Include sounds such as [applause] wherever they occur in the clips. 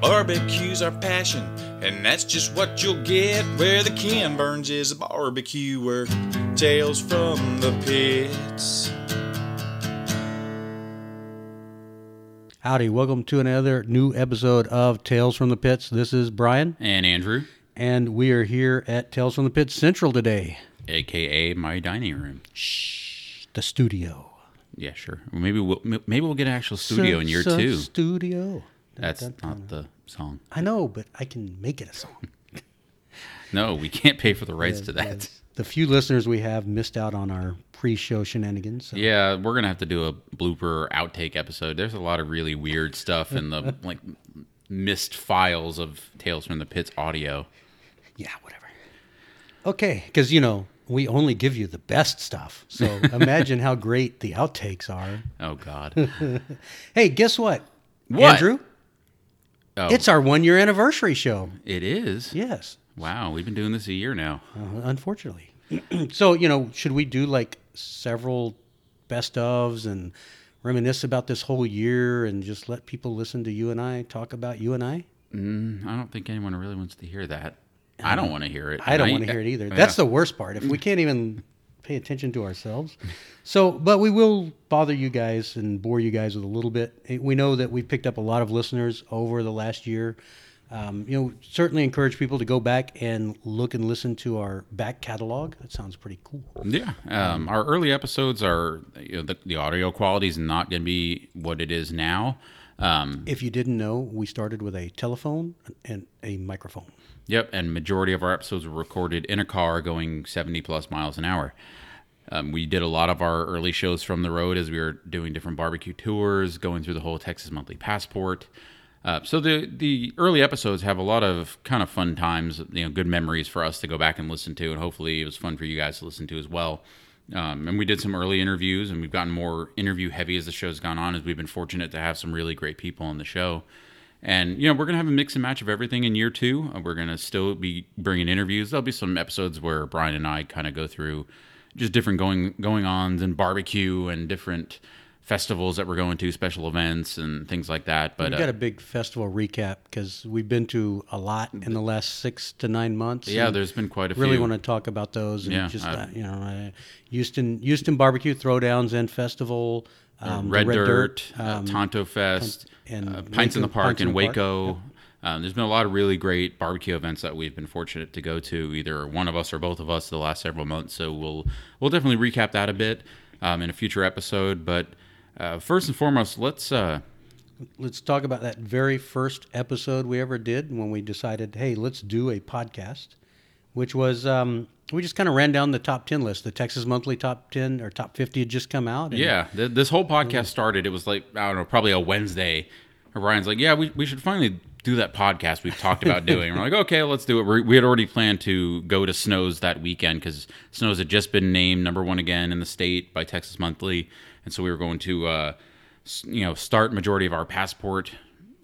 Barbecue's our passion, and that's just what you'll get where the Ken Burns is a barbecuer. Tales from the pits. Howdy, welcome to another new episode of Tales from the Pits. This is Brian, And Andrew, and we are here at Tales from the Pits Central today. aka my dining room. Shh, the studio. Yeah, sure. Maybe we'll maybe we'll get an actual studio in year S- s- two. Studio. That's not the song. I know, but I can make it a song. [laughs] [laughs] No, we can't pay for the rights to that. The few listeners we have missed out on our pre-show shenanigans. so- Yeah, we're gonna have to do a blooper outtake episode. There's a lot of really weird stuff in the [laughs] like missed files of Tales from the Pits audio. Yeah, whatever. Okay, because you know we only give you the best stuff. So imagine how great the outtakes are. Oh God. Hey, guess what? What? Andrew? Oh, It's our one-year anniversary show. it is. Yes. Wow, we've been doing this a year now. Uh, unfortunately. [clears throat] so, you know, should we do like several best ofs and reminisce about this whole year and just let people listen to you and I talk about you and I? Mm, I don't think anyone really wants to hear that. I don't want to hear it. I don't want to hear it either. yeah. That's the worst part. If we can't even pay attention to ourselves. So, but we will bother you guys and bore you guys with a little bit. We know that we've picked up a lot of listeners over the last year. Um, you know, certainly encourage people to go back and look and listen to our back catalog. That sounds pretty cool. Yeah, um, our early episodes are you know, the, the audio quality is not going to be what it is now. Um, If you didn't know, we started with a telephone and a microphone. yep, and majority of our episodes were recorded in a car going seventy plus miles an hour. Um, we did a lot of our early shows from the road as we were doing different barbecue tours, going through the whole Texas Monthly Passport. Uh, so the the early episodes have a lot of kind of fun times, you know, good memories for us to go back and listen to, and hopefully it was fun for you guys to listen to as well. Um, and we did some early interviews, and we've gotten more interview heavy as the show's gone on, as we've been fortunate to have some really great people on the show. And you know, we're gonna have a mix and match of everything in year two. Uh, We're gonna still be bringing interviews. There'll be some episodes where Brian and I kind of go through just different going going ons and barbecue and different festivals that we're going to, special events and things like that. But We've uh, got a big festival recap because we've been to a lot in the last six to nine months. yeah, there's been quite a few. really want to talk about those and Yeah, just uh, you know, uh, Houston Houston Barbecue Throwdowns and Festival, um, the Red, Dirt, uh, um, Tonto Fest, and uh, Pints in the Park in in the Park, Waco. Um, there's been a lot of really great barbecue events that we've been fortunate to go to, either one of us or both of us, the last several months. So we'll we'll definitely recap that a bit um, in a future episode. But uh, first and foremost, let's uh, let's talk about that very first episode we ever did when we decided, hey, let's do a podcast, which was um, we just kind of ran down the top ten list. The Texas Monthly top ten or top fifty had just come out. and- Yeah, th- this whole podcast started. It was like I don't know, probably a Wednesday. Ryan's like, "Yeah, we, we should finally do that podcast we've talked about [laughs] doing." We're like, "Okay, let's do it." we we had already planned to go to Snows that weekend because Snows had just been named number one again in the state by Texas Monthly, and so we were going to, uh, you know, start majority of our passport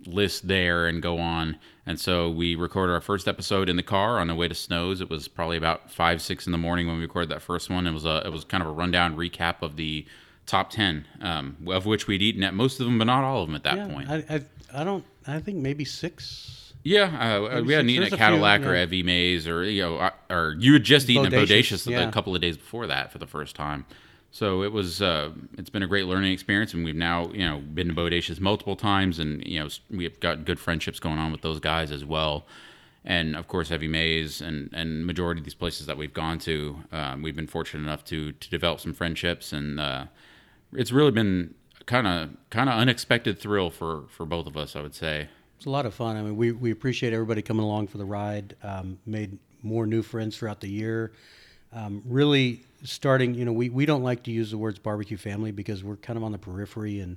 list there and go on. And so we recorded our first episode in the car on the way to Snows. It was probably about five, six in the morning when we recorded that first one. It was a, it was kind of a rundown recap of the top ten, um, of which we'd eaten at most of them, but not all of them at that Yeah, point. I, I I don't I think maybe six. yeah, uh, we hadn't eaten at a few, Cattleack or yeah. Evie Mae's or you know, uh, or you had just eaten at Bodacious, Bodacious yeah. a couple of days before that for the first time. So it was uh, it's been a great learning experience, and we've now you know been to Bodacious multiple times, and you know we've got good friendships going on with those guys as well. And of course, Evie Mae's and and majority of these places that we've gone to, um, we've been fortunate enough to to develop some friendships, and uh, it's really been kind of kind of unexpected thrill for for both of us, I would say. It's a lot of fun. I mean, we, we appreciate everybody coming along for the ride. Um, made more new friends throughout the year. Um, really starting, you know, we, we don't like to use the words barbecue family because we're kind of on the periphery and,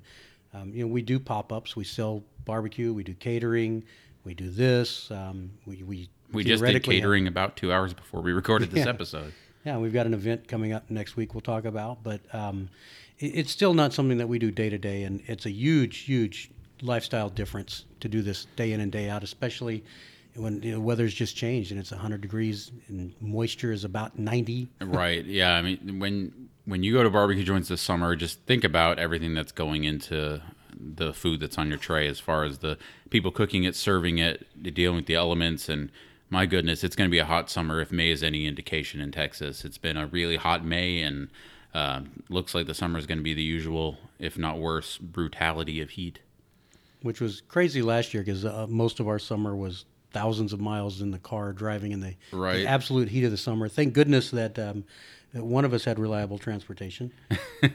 um, you know, we do pop ups. We sell barbecue, we do catering, we do this. Um, we, we, We just did theoretically have- catering about two hours before we recorded this [laughs] Yeah. episode. Yeah, we've got an event coming up next week we'll talk about, but um, it, it's still not something that we do day to day, and it's a huge, huge lifestyle difference to do this day in and day out, especially when know, weather's just changed and it's 100 degrees and moisture is about 90. right. Yeah. I mean, when when you go to barbecue joints this summer, just think about everything that's going into the food that's on your tray as far as the people cooking it, serving it, dealing with the elements and my goodness, it's going to be a hot summer if May is any indication in Texas. It's been a really hot May and uh, looks like the summer is going to be the usual, if not worse, brutality of heat. Which was crazy last year because uh, most of our summer was thousands of miles in the car driving in the, Right. the absolute heat of the summer. Thank goodness that, um, that one of us had reliable transportation. [laughs]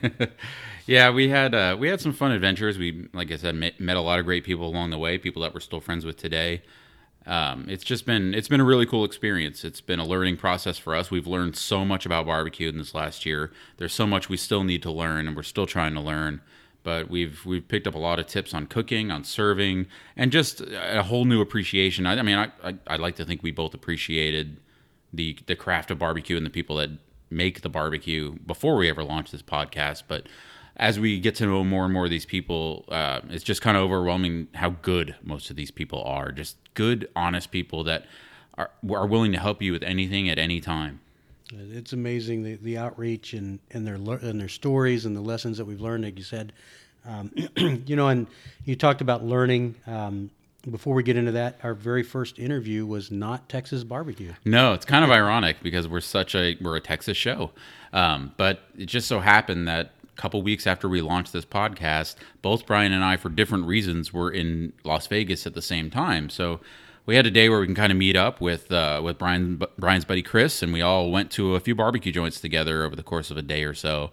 Yeah, we had uh, we had some fun adventures. We, like I said, met, met a lot of great people along the way. People that we're still friends with today. Um, it's just been it's been a really cool experience. It's been a learning process for us. We've learned so much about barbecue in this last year. There's so much we still need to learn, and we're still trying to learn. But we've we've picked up a lot of tips on cooking, on serving, and just a whole new appreciation. I, I mean, I, I I like to think we both appreciated the the craft of barbecue and the people that make the barbecue before we ever launched this podcast. But as we get to know more and more of these people, uh, it's just kind of overwhelming how good most of these people are. Just good, honest people that are are willing to help you with anything at any time. It's amazing the, the outreach and, and their and their stories and the lessons that we've learned. Like you said, um, [clears throat] you know, and you talked about learning. Um, before we get into that, our very first interview was not Texas barbecue. No, it's kind of ironic because we're such a we're a Texas show, um, but it just so happened that a couple weeks after we launched this podcast, both Brian and I, for different reasons, were in Las Vegas at the same time. So we had a day where we can kind of meet up with uh, with Brian Brian's buddy Chris, and we all went to a few barbecue joints together over the course of a day or so.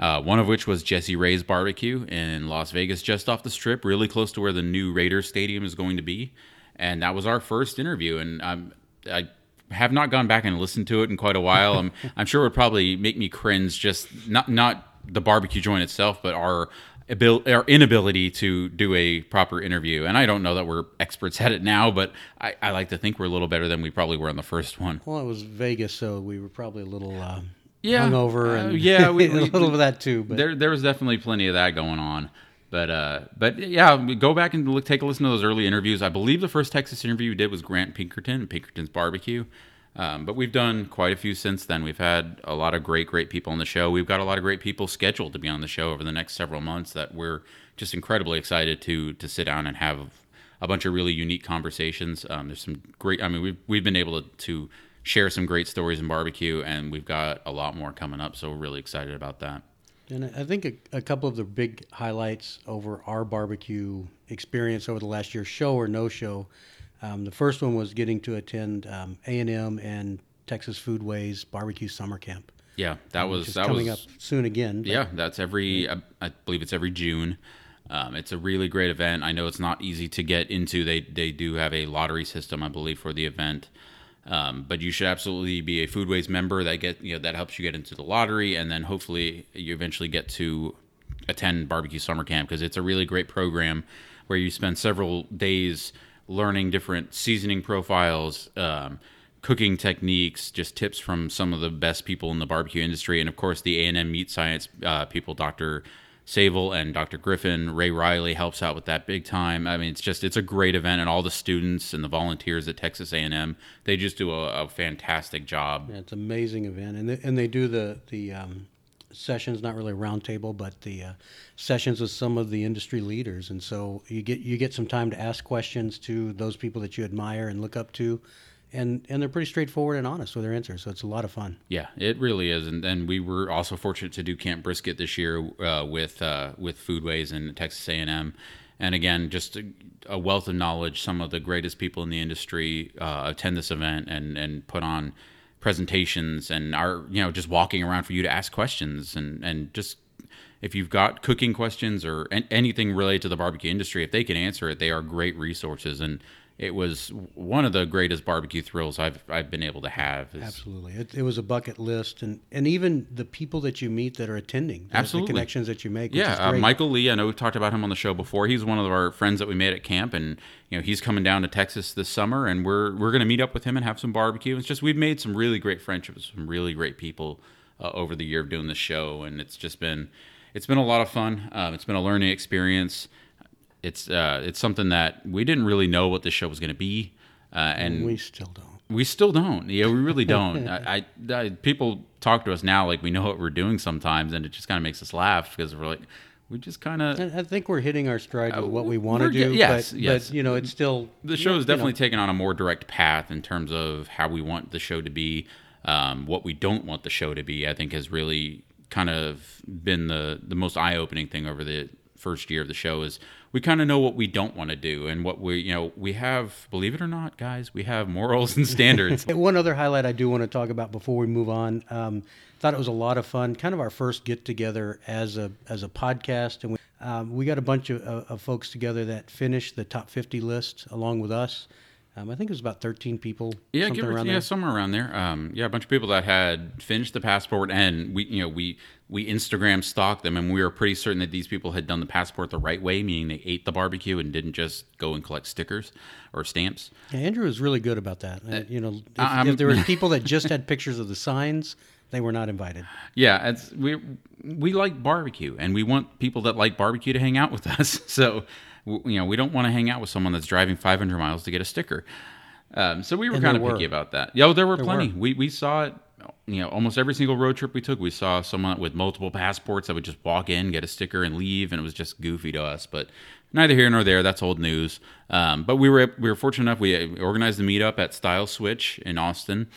Uh, one of which was Jesse Ray's Barbecue in Las Vegas, just off the strip, really close to where the new Raiders Stadium is going to be. And that was our first interview. And um, I have not gone back and listened to it in quite a while. I'm, [laughs] I'm sure it would probably make me cringe, just not not the barbecue joint itself, but our abil- our inability to do a proper interview. And I don't know that we're experts at it now, but I, I like to think we're a little better than we probably were on the first one. Well, it was Vegas, so we were probably a little uh, Yeah, hungover uh, and yeah, we- [laughs] a we- little of that too. But there there was definitely plenty of that going on. But uh, but yeah, go back and look, take a listen to those early interviews. I believe the first Texas interview we did was Grant Pinkerton and Pinkerton's Barbecue. Um, but we've done quite a few since then. We've had a lot of great, great people on the show. We've got a lot of great people scheduled to be on the show over the next several months that we're just incredibly excited to to sit down and have a bunch of really unique conversations. Um, there's some great. I mean, we've we've been able to, to share some great stories in barbecue, and we've got a lot more coming up. So we're really excited about that. And I think a, a couple of the big highlights over our barbecue experience over the last year, show or no show. Um, the first one was getting to attend um, A&M and Texas Foodways Barbecue Summer Camp, Yeah, that which was that coming was up soon again. yeah. That's every I, I believe it's every June. Um, it's a really great event. I know it's not easy to get into. They they do have a lottery system, I believe, for the event. Um, but you should absolutely be a Foodways member. That get you know that helps you get into the lottery, and then hopefully you eventually get to attend barbecue summer camp because it's a really great program where you spend several days learning different seasoning profiles, um, cooking techniques, just tips from some of the best people in the barbecue industry, and of course the A and M meat science uh, people, Dr. Savell and Dr. Griffin, Ray Riley helps out with that big time. I mean, it's just it's a great event, and all the students and the volunteers at Texas A and M they just do a, a fantastic job. Yeah, it's an amazing event, and they, and they do the the um, sessions, not really a roundtable, but the uh, sessions with some of the industry leaders, and so you get you get some time to ask questions to those people that you admire and look up to, and and they're pretty straightforward and honest with their answers, so it's a lot of fun. Yeah, it really is, and then we were also fortunate to do Camp Brisket this year uh, with uh, with Foodways and Texas A and M, and again, just a, a wealth of knowledge. Some of the greatest people in the industry uh, attend this event and and put on presentations and are you know just walking around for you to ask questions and and just if you've got cooking questions or anything related to the barbecue industry, if they can answer it, they are great resources. And it was one of the greatest barbecue thrills I've I've been able to have. is- Absolutely, it, it was a bucket list, and and even the people that you meet that are attending, the- Absolutely. the connections that you make. which Yeah, uh. Michael Lee. I know we've talked about him on the show before. He's one of our friends that we made at camp, and you know he's coming down to Texas this summer, and we're we're going to meet up with him and have some barbecue. It's just we've made some really great friendships, with some really great people uh, over the year of doing this show, and it's just been it's been a lot of fun. Um, it's been a learning experience. It's uh, it's something that we didn't really know what this show was going to be, uh, and we still don't. we still don't. Yeah, we really don't. [laughs] I, I, I people talk to us now like we know what we're doing sometimes, and it just kind of makes us laugh because we're like, we just kind of I think we're hitting our stride with Uh, what we want to do. yes, but, yes. but you know, it's still the show has you know, definitely taken on a more direct path in terms of how we want the show to be. Um, what we don't want the show to be, I think, has really kind of been the the most eye opening thing over the first year of the show. Is we kind of know what we don't want to do and what we you know we have. Believe it or not, guys, we have morals and standards. [laughs] One other highlight I do want to talk about before we move on. Um, thought it was a lot of fun. Kind of our first get together as a as a podcast, and we, um, we got a bunch of, of folks together that finished the top 50 list along with us. Um, I think it was about 13 people. Yeah, give or, around yeah, there. somewhere around there. Um, yeah, a bunch of people that had finished the passport, and we, you know, we we Instagram stalked them, and we were pretty certain that these people had done the passport the right way, meaning they ate the barbecue and didn't just go and collect stickers or stamps. Yeah, Andrew was really good about that. Uh, you know, if, if there were [laughs] people that just had pictures of the signs, they were not invited. Yeah, it's we we like barbecue, and we want people that like barbecue to hang out with us. [laughs] So, you know, we don't want to hang out with someone that's driving 500 miles to get a sticker. Um, so we were And kind of were. picky about that. Yeah, oh, there were There plenty. were. We we saw it. You know, almost every single road trip we took, we saw someone with multiple passports that would just walk in, get a sticker, and leave, and it was just goofy to us. But neither here nor there. That's old news. Um, but we were we were fortunate enough. We organized the meetup at Stiles Switch in Austin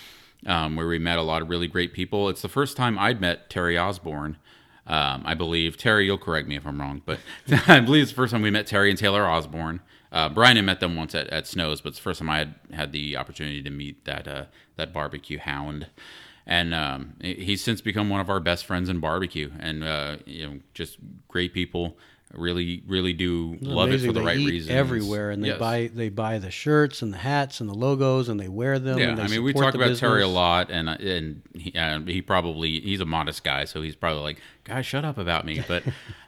um, where we met a lot of really great people. It's the first time I'd met Terry Osborne. Um, I believe Terry, you'll correct me if I'm wrong, but [laughs] I believe it's the first time we met Terry and Taylor Osborne. Uh, Brian had met them once at, at Snows, but it's the first time I had had the opportunity to meet that uh, that barbecue hound. And um, he's since become one of our best friends in barbecue, and uh, you know, just great people. Really, really do love it for the right reasons. everywhere, and they Yes. buy they buy the shirts and the hats and the logos, and they wear them. Yeah, and they I mean, we talk about Terry a lot, and uh, and he, uh, he probably he's a modest guy, so he's probably like, "Guys, shut up about me." [laughs] But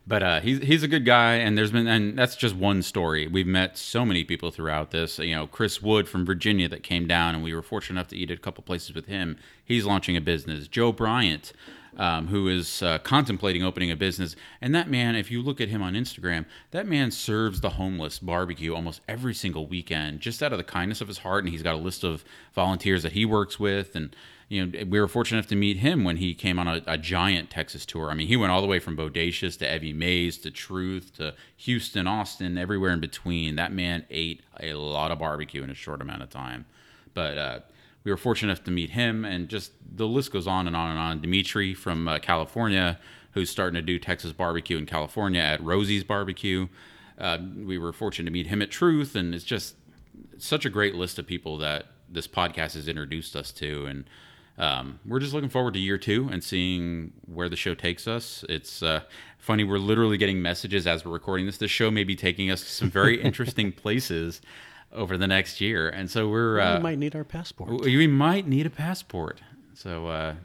but uh, he's he's a good guy, and there's been and that's just one story. We've met so many people throughout this. You know, Chris Wood from Virginia that came down, and we were fortunate enough to eat at a couple places with him. He's launching a business. Joe Bryant. Um, who is uh, contemplating opening a business. And that man, if you look at him on Instagram, that man serves the homeless barbecue almost every single weekend, just out of the kindness of his heart. And he's got a list of volunteers that he works with. And, you know, we were fortunate enough to meet him when he came on a, a giant Texas tour. I mean, he went all the way from Bodacious to Evie Mae's to Truth to Houston, Austin, everywhere in between. That man ate a lot of barbecue in a short amount of time. But, uh, we were fortunate enough to meet him, and just the list goes on and on and on. Dimitri from uh, California, who's starting to do Texas barbecue in California at Rosie's Barbecue. Uh, we were fortunate to meet him at Truth, and it's just such a great list of people that this podcast has introduced us to, and um, we're just looking forward to year two and seeing where the show takes us. It's uh, funny; we're literally getting messages as we're recording this. This show may be taking us to some very [laughs] interesting places over the next year, and so we're uh, we might need our passport. we might need a passport. So uh,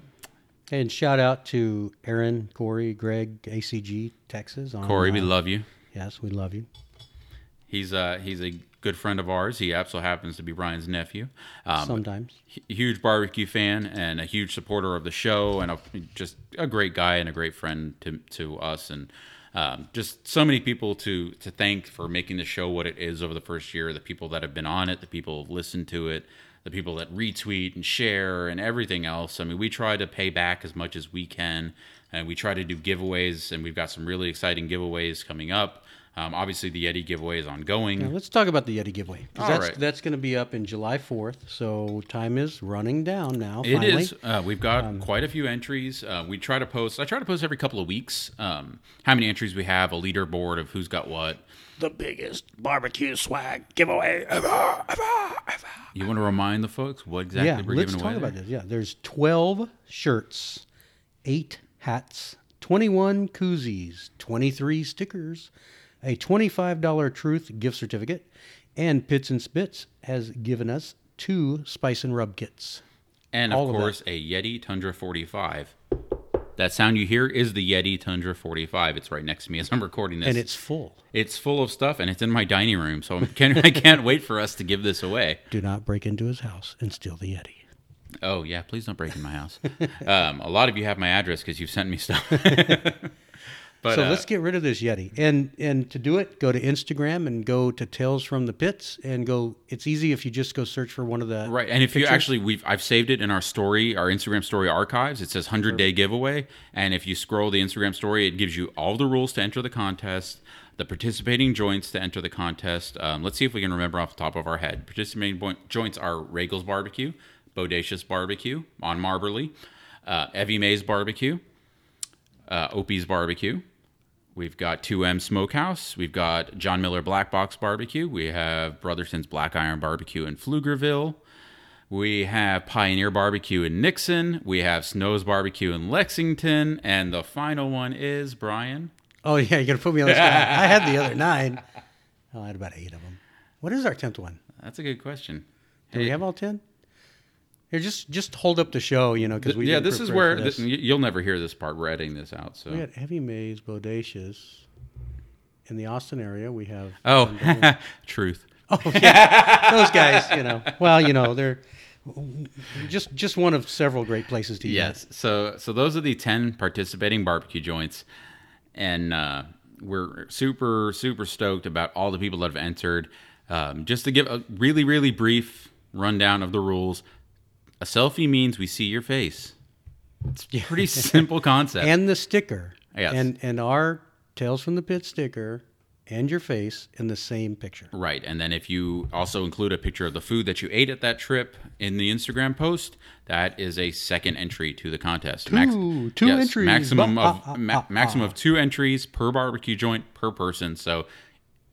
And shout out to Aaron, Corey, Greg, ACG, Texas. On, Corey, we uh, love you. Yes, we love you. He's uh, he's a good friend of ours. He also happens to be Brian's nephew. Um, Sometimes. huge barbecue fan and a huge supporter of the show and a, just a great guy and a great friend to, to us and um, just so many people to to thank for making the show what it is over the first year the people that have been on it the people who've listened to it the people that retweet and share and everything else. I mean we try to pay back as much as we can and we try to do giveaways and we've got some really exciting giveaways coming up um, obviously the yeti giveaway is ongoing Now, let's talk about the Yeti giveaway. All that's right. that's going to be up in July 4th. So time is running down now. It finally. is. Uh, we've got quite a few entries. Uh, we try to post. I try to post every couple of weeks. Um, how many entries we have, a leaderboard of who's got what. the biggest barbecue swag giveaway ever, ever, ever. You want to remind the folks what exactly yeah, we're giving away? let's talk away? about this. Yeah, there's 12 shirts, 8 hats, 21 koozies, 23 stickers, a $25 Truth gift certificate, and Pits and Spits has given us two Spice and Rub kits. And of All of course, a Yeti Tundra 45. That sound you hear is the Yeti Tundra 45. It's right next to me as I'm recording this. And it's full. it's full of stuff, and it's in my dining room. So I [laughs] can't, I can't wait for us to give this away. Do not break into his house and steal the Yeti. Oh yeah, please don't break in my house. [laughs] um, a lot of you have my address because you've sent me stuff. [laughs] But, so uh, let's get rid of this Yeti. And and to do it, go to Instagram and go to Tales from the Pits and go. It's easy if you just go search for one of the Right, and if you actually, we've I've saved it in our story, our Instagram story archives. It says hundred day giveaway, and if you scroll the Instagram story, it gives you all the rules to enter the contest, the participating joints to enter the contest. Um, let's see if we can remember off the top of our head. Participating point, joints are Roegels Barbecue, Bodacious Barbecue on Mobberly, uh, Evie Mae's Barbecue, uh, Opie's Barbecue. We've got 2M Smokehouse. We've got John Miller Black Box Barbecue. We have Brotherton's Black Iron Barbecue in Pflugerville. We have Pioneer Barbecue in Nixon. We have Snow's Barbecue in Lexington. And the final one is Brian. Oh yeah, you're gonna put me on the spot. [laughs] I had the other nine. Oh, I had about eight of them. What is our tenth one? That's a good question. Do we have all ten? Here, just just hold up the show, you know, because we yeah, this is where this. th- you'll never hear this part. We're editing this out. So we got Evie Mae's, Bodacious. In the Austin area, we have oh, [laughs] truth. Oh yeah. those guys. You know, well, you know, they're just just one of several great places to eat. Yes. So so those are the ten participating barbecue joints, and uh, we're super super stoked about all the people that have entered. Um, just to give a really really brief rundown of the rules, a selfie means we see your face. It's a pretty simple [laughs] concept. and the sticker. Yes. And and our Tales from the Pit sticker and your face in the same picture. Right. And then if you also include a picture of the food that you ate at that trip in the Instagram post, that is a second entry to the contest. Two- two entries. Maximum Bah, of ah, ma- ah, maximum ah. of two entries per barbecue joint per person. So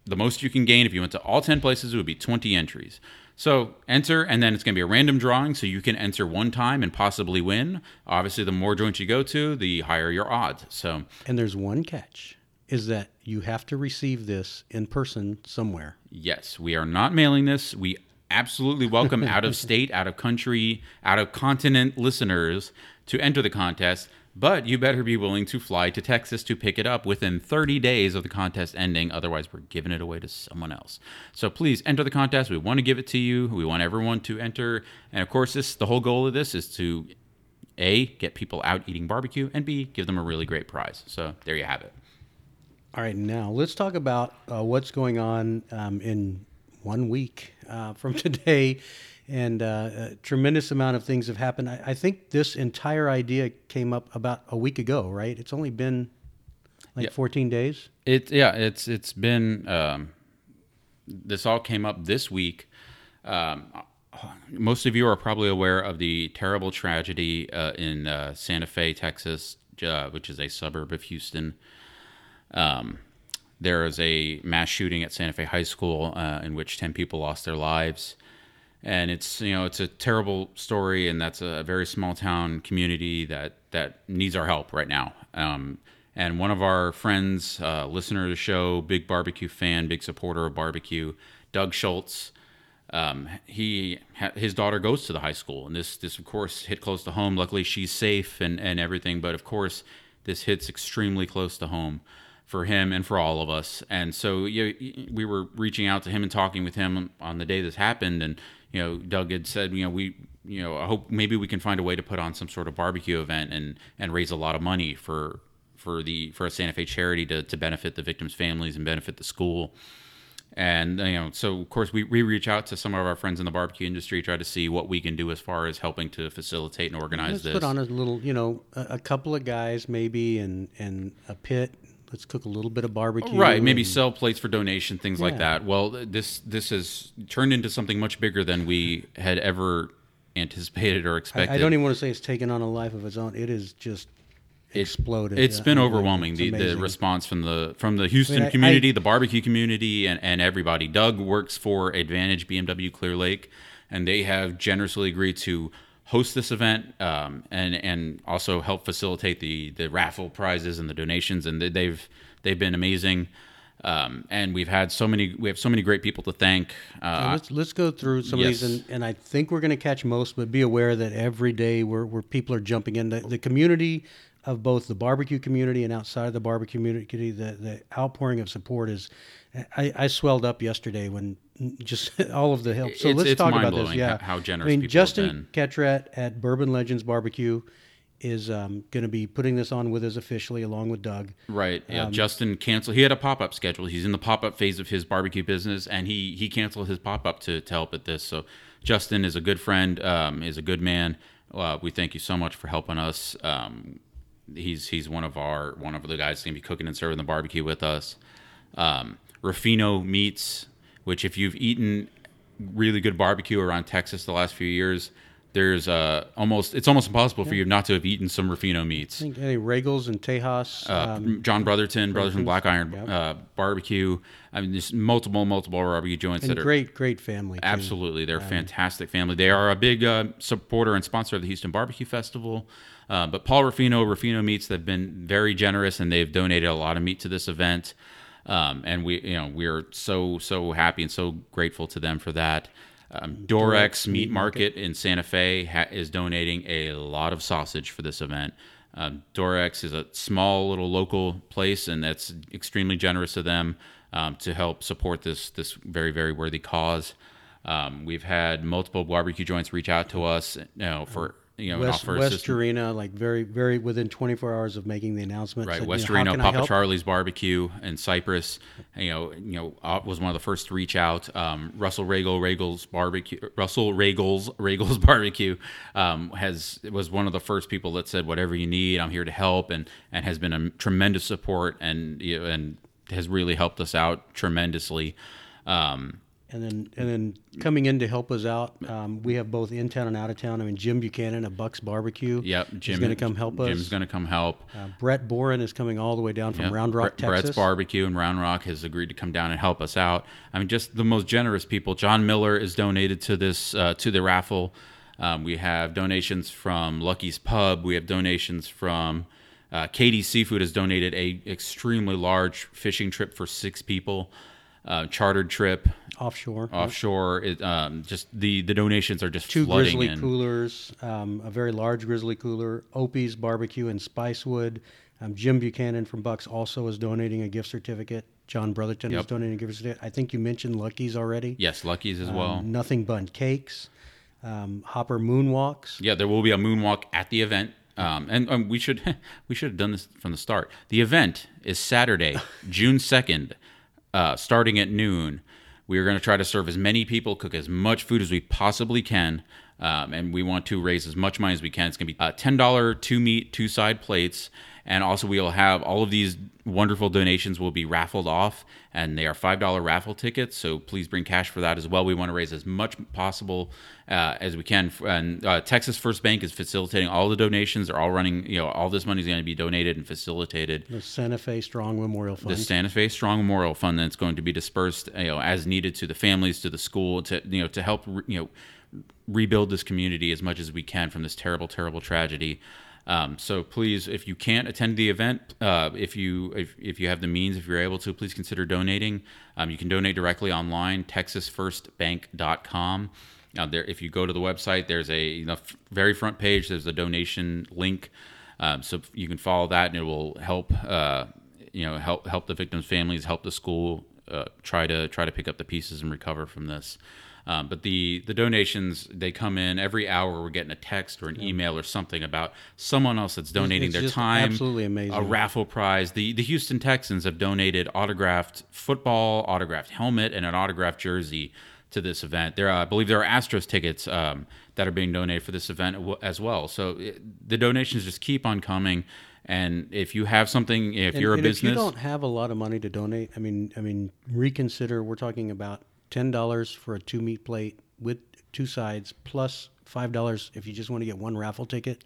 the most you can gain if you went to all 10 places would be 20 entries. So enter, and then it's going to be a random drawing. So you can enter one time and possibly win. Obviously, the more joints you go to, the higher your odds. So And there's one catch is that you have to receive this in person somewhere. Yes, we are not mailing this. We absolutely welcome out of [laughs] state, out of country, out of continent listeners to enter the contest, but you better be willing to fly to Texas to pick it up within 30 days of the contest ending. Otherwise, we're giving it away to someone else. So please enter the contest. We want to give it to you. We want everyone to enter. And of course, this the whole goal of this is to A, get people out eating barbecue, and B, give them a really great prize. So there you have it. All right, now let's talk about uh, what's going on um, in one week uh, from [laughs] today. And uh, a tremendous amount of things have happened. I, I think this entire idea came up about a week ago, right? It's only been like Yeah. 14 days. It yeah, it's it's been um, this all came up this week. Um, most of you are probably aware of the terrible tragedy uh, in uh, Santa Fe, Texas, uh, which is a suburb of Houston. Um, there is a mass shooting at Santa Fe High School uh, in which ten people lost their lives, and it's you know it's a terrible story, and that's a very small town community that that needs our help right now. Um, and one of our friends, uh, listener to the show, big barbecue fan, big supporter of barbecue, Doug Schultz. Um, he his daughter goes to the high school, and this this of course hit close to home. Luckily, she's safe and and everything, but of course, this hits extremely close to home for him and for all of us. And so you, we were reaching out to him and talking with him on the day this happened. And you know, Doug had said, you know, we, you know, I hope maybe we can find a way to put on some sort of barbecue event and and raise a lot of money for for the for a Santa Fe charity to to benefit the victims' families and benefit the school. And you know, so of course we, we reach out to some of our friends in the barbecue industry, try to see what we can do as far as helping to facilitate and organize Let's this. put on a little, you know, a, a couple of guys maybe and, and a pit. Let's cook a little bit of barbecue. Right, maybe sell plates for donation, things like that. Well, this this has turned into something much bigger than we had ever anticipated or expected. I don't even want to say it's taken on a life of its own. It is just exploded. It's Yeah, been overwhelming it's the, the response from the from the Houston I- I- community, the barbecue community, and, and everybody. Doug works for Advantage BMW Clear Lake, and they have generously agreed to host this event um, and and also help facilitate the the raffle prizes and the donations. And they- they've they've been amazing. Um, and we've had so many we have so many great people to thank. So Uh, let's let's go through some of these, and, and I think we're going to catch most, but be aware that every day where, where people are jumping in, the, the community of both the barbecue community and outside of the barbecue community, the, the outpouring of support is. I, I swelled up yesterday when just [laughs] all of the help. So It's- let's it's talk about this. Yeah, how- generous I mean, Justin. Ketrat at Bourbon Legends Barbecue is um, going to be putting this on with us officially, along with Doug. Right. Yeah. Um, Justin canceled. He had a pop up schedule. He's in the pop up phase of his barbecue business, and he he canceled his pop up to, to help at this. So Justin is a good friend. Um, is a good man. Uh, we thank you so much for helping us. Um, he's he's one of our one of the guys going to be cooking and serving the barbecue with us. Um, Ruffino Meats, which if you've eaten really good barbecue around Texas the last few years, there's uh, almost it's almost impossible for you not to have eaten some Ruffino meats. I think any Roegels and Tejas. Uh, um, John Brotherton, Brothers from Black Iron yep. uh, Barbecue. I mean, there's multiple, multiple barbecue joints and that are great, great family. too. absolutely they're a fantastic family. They are a big uh, supporter and sponsor of the Houston Barbecue Festival. Uh, but Paul Ruffino, Ruffino Meats, they've been very generous and they've donated a lot of meat to this event. Um, and we, you know, we're so so happy and so grateful to them for that. Um, Dorex Meat Market in Santa Fe ha- is donating a lot of sausage for this event. Um, Dorex is a small little local place, and that's extremely generous of them um, to help support this this very very worthy cause. Um, we've had multiple barbecue joints reach out to us, you know, for you know, West, West assistance. Arena, like very, very within 24 hours of making the announcement. Right, said, West you know, how Reno, can I Papa? Charlie's Barbecue in Cypress. You know, you know, uh, was one of the first to reach out. Um, Russell Regal, Roegels Barbecue, Russell Roegels [laughs] Roegels Barbecue um, has was one of the first people that said, "Whatever you need, I'm here to help," and and has been a tremendous support and you know, and has really helped us out tremendously. Um, And then, and then coming in to help us out, um, we have both in town and out of town. I mean, Jim Buchanan of Bucks Barbecue. yep, Jim is going to come help us. Jim's going to come help. Uh, Brett Boren is coming all the way down from Yep. Round Rock, Brett- Texas. Brett's Barbecue in Round Rock has agreed to come down and help us out. I mean, just the most generous people. John Miller is donated to this uh, to the raffle. Um, we have donations from Lucky's Pub. We have donations from uh, Katie's Seafood has donated a extremely large fishing trip for six people, uh, chartered trip offshore. offshore. It, um, just the the donations are just Two grizzly in. coolers, um, a very large grizzly cooler, Opie's Barbecue in Spicewood. Um, Jim Buchanan from Bucks also is donating a gift certificate. John Brotherton is donating a gift certificate. I think you mentioned Lucky's already. Yes, Lucky's as well. Um, Nothing Bundt Cakes, um, Hopper Moonwalks. Yeah, there will be a moonwalk at the event. Um, and um, we should [laughs] we should have done this from the start. The event is Saturday, [laughs] June second, uh, starting at noon. We are going to try to serve as many people, cook as much food as we possibly can, um, and we want to raise as much money as we can. It's going to be uh, ten dollar two meat two side plates, and also we will have all of these wonderful donations will be raffled off, and they are five dollar raffle tickets. So please bring cash for that as well. We want to raise as much possible uh, as we can. And uh, Texas First Bank is facilitating all the donations. They're all running. You know, all this money is going to be donated and facilitated. The Santa Fe Strong Memorial Fund. The Santa Fe Strong Memorial Fund that's going to be dispersed, you know, as needed to the families, to the school, to you know, to help you know rebuild this community as much as we can from this terrible, terrible tragedy. Um, so please, if you can't attend the event, uh, if you if, if you have the means, if you're able to, please consider donating. Um, you can donate directly online, texasfirstbank.com. Now, there, if you go to the website, there's a you know, very front page. There's a donation link, um, so you can follow that, and it will help. Uh, you know, help help the victims' families, help the school uh, try to try to pick up the pieces and recover from this. Um, but the the donations they come in every hour. We're getting a text or an email or something about someone else that's donating it's their time. absolutely amazing. A raffle prize. The the Houston Texans have donated autographed football, autographed helmet, and an autographed jersey to this event. There, uh, I believe there are Astros tickets um, that are being donated for this event as well. So it, the donations just keep on coming. And if you have something, if And- you're a business, If you don't have a lot of money to donate, I mean, I mean, reconsider. We're talking about ten dollars for a two meat plate with two sides, plus five dollars if you just want to get one raffle ticket.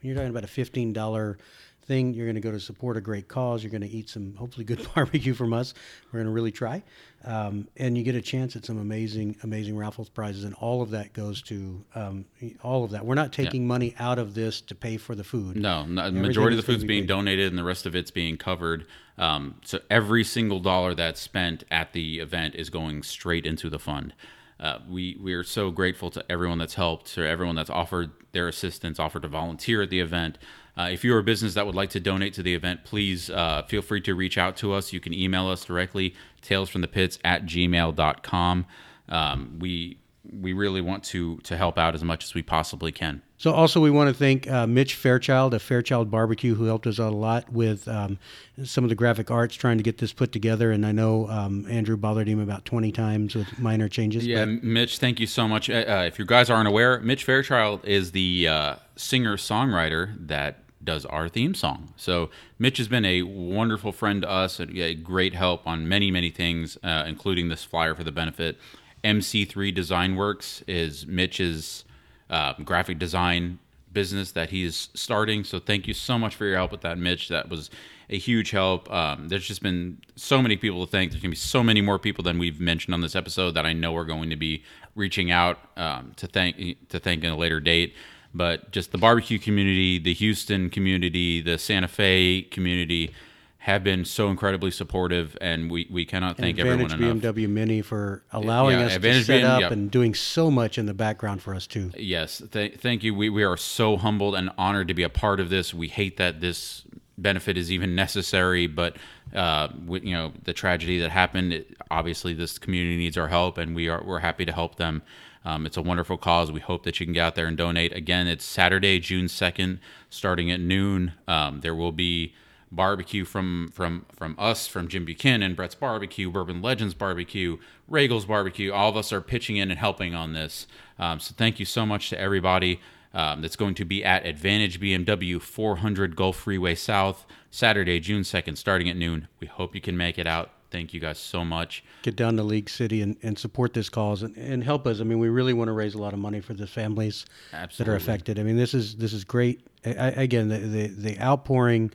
When you're talking about a fifteen dollar thing, you're going to go to support a great cause. You're going to eat some hopefully good [laughs] barbecue from us. We're going to really try, um, and you get a chance at some amazing, amazing raffles prizes, and all of that goes to um, all of that. We're not taking money out of this to pay for the food. No, no the majority of the food's be being paid. donated and the rest of it's being covered. Um, so every single dollar that's spent at the event is going straight into the fund. Uh, we we are so grateful to everyone that's helped, to everyone that's offered their assistance, offered to volunteer at the event. Uh, if you're a business that would like to donate to the event, please uh, feel free to reach out to us. You can email us directly, talesfromthepits at gmail.com. Um, we we really want to to help out as much as we possibly can. So also we want to thank uh, Mitch Fairchild of Fairchild Barbecue who helped us out a lot with um, some of the graphic arts trying to get this put together. And I know um, Andrew bothered him about 20 times with minor changes. Yeah, but- Mitch, thank you so much. Uh, uh, if you guys aren't aware, Mitch Fairchild is the uh, singer songwriter that does our theme song. So Mitch has been a wonderful friend to us, and a great help on many many things, uh, including this flyer for the benefit. MC3 Design Works is Mitch's uh, graphic design business that he's starting. So thank you so much for your help with that, Mitch. That was a huge help. Um, there's just been so many people to thank. There's gonna be so many more people than we've mentioned on this episode that I know are going to be reaching out um, to thank to thank in a later date. But just the barbecue community, the Houston community, the Santa Fe community have been so incredibly supportive, and we, we cannot thank Advantage everyone enough. BMW Mini for allowing Yeah, us to set BM up yep. and doing so much in the background for us too. Yes, th- thank you. We, we are so humbled and honored to be a part of this. We hate that this benefit is even necessary, but uh, with, you know the tragedy that happened. It, obviously, this community needs our help, and we are we're happy to help them. Um, it's a wonderful cause. We hope that you can get out there and donate. Again, it's Saturday, June second, starting at noon. Um, there will be barbecue from from from us, from Jim Buchanan, Brett's Barbecue, Bourbon Legends Barbecue, Roegels Barbecue. All of us are pitching in and helping on this. Um, so thank you so much to everybody. Um, that's going to be at Advantage BMW 400 Gulf Freeway South, Saturday, June 2nd, starting at noon. We hope you can make it out. Thank you guys so much. Get down to League City and, and support this cause and, and help us. I mean, we really want to raise a lot of money for the families that are affected. I mean, this is this is great. I, again, the, the the outpouring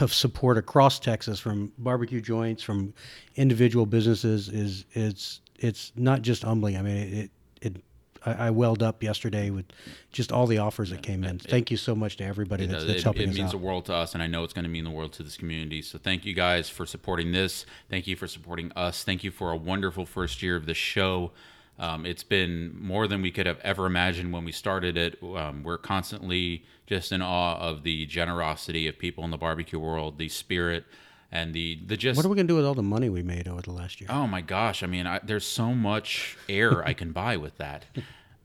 of support across Texas from barbecue joints, from individual businesses is it's it's not just humbling. I mean, it it. It I I welled up yesterday with just all the offers that came in. Thank you so much to everybody that's, that's it, helping it us means out. the world to us, and I know it's going to mean the world to this community. So thank you guys for supporting this. Thank you for supporting us. Thank you for a wonderful first year of the show. Um, it's been more than we could have ever imagined when we started it. Um, we're constantly just in awe of the generosity of people in the barbecue world, the spirit, and the the just. What are we gonna do with all the money we made over the last year? Oh my gosh! I mean, I, there's so much air I can buy with that.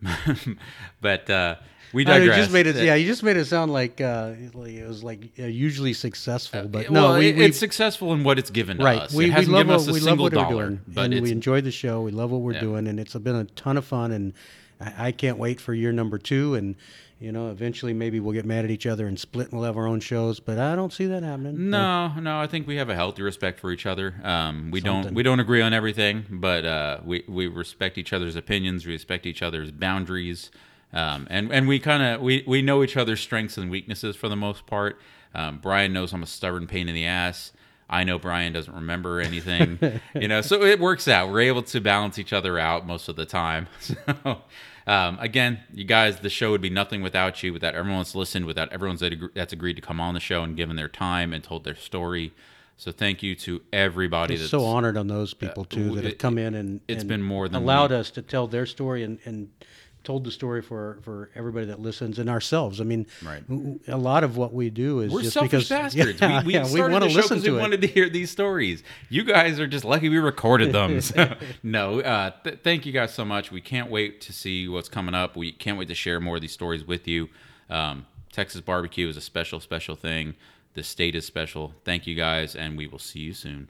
[laughs] but uh, we I mean, just made it. Yeah, you just made it sound like, uh, it was like uh, usually successful, but Uh, well, no, we, it- it's successful in what it's given to right. us. We, it hasn't love given what us a we single dollar, we're doing, but and we enjoy the show. We love what we're Yeah. doing, and it's been a ton of fun. And I, I can't wait for year number two. And you know, eventually maybe we'll get mad at each other and split, and we'll have our own shows. But I don't see that happening. no, no. I think we have a healthy respect for each other. Um, we don't we don't agree on everything, but uh, we we respect each other's opinions. We respect each other's boundaries, um, and and we kind of we we know each other's strengths and weaknesses for the most part. Um, Brian knows I'm a stubborn pain in the ass. I know Brian doesn't remember anything, you know, so it works out. We're able to balance each other out most of the time. [laughs] So, um, again, you guys, the show would be nothing without you, without everyone that's listened, without everyone's that agree- that's agreed to come on the show and given their time and told their story. So thank you to everybody. I'm that's so honored on those people too that have come in and it's and been more than allowed we- us to tell their story and, and told the story for for everybody that listens and ourselves. I mean, Right. a lot of what we do is We're just selfish because [laughs] bastards. Yeah, we we, yeah, we want to listen to we it. wanted to hear these stories. You guys are just lucky we recorded them. So, [laughs] no, uh, th- thank you guys so much. We can't wait to see what's coming up. We can't wait to share more of these stories with you. Um, Texas barbecue is a special, special thing. The state is special. Thank you guys, and we will see you soon.